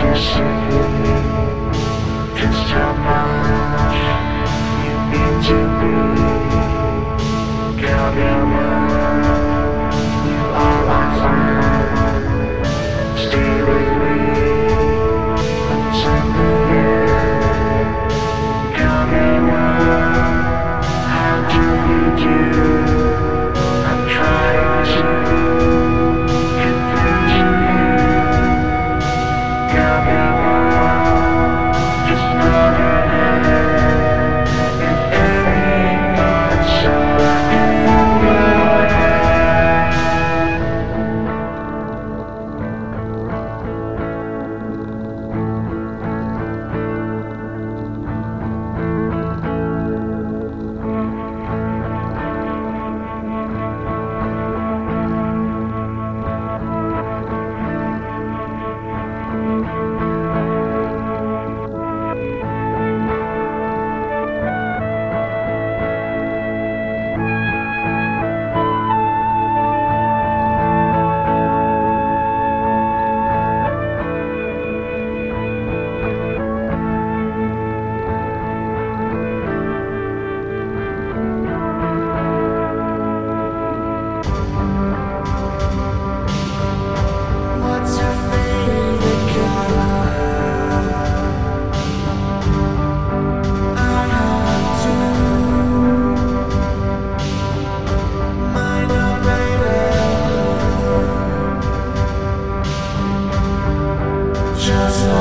It's too much. You to. love.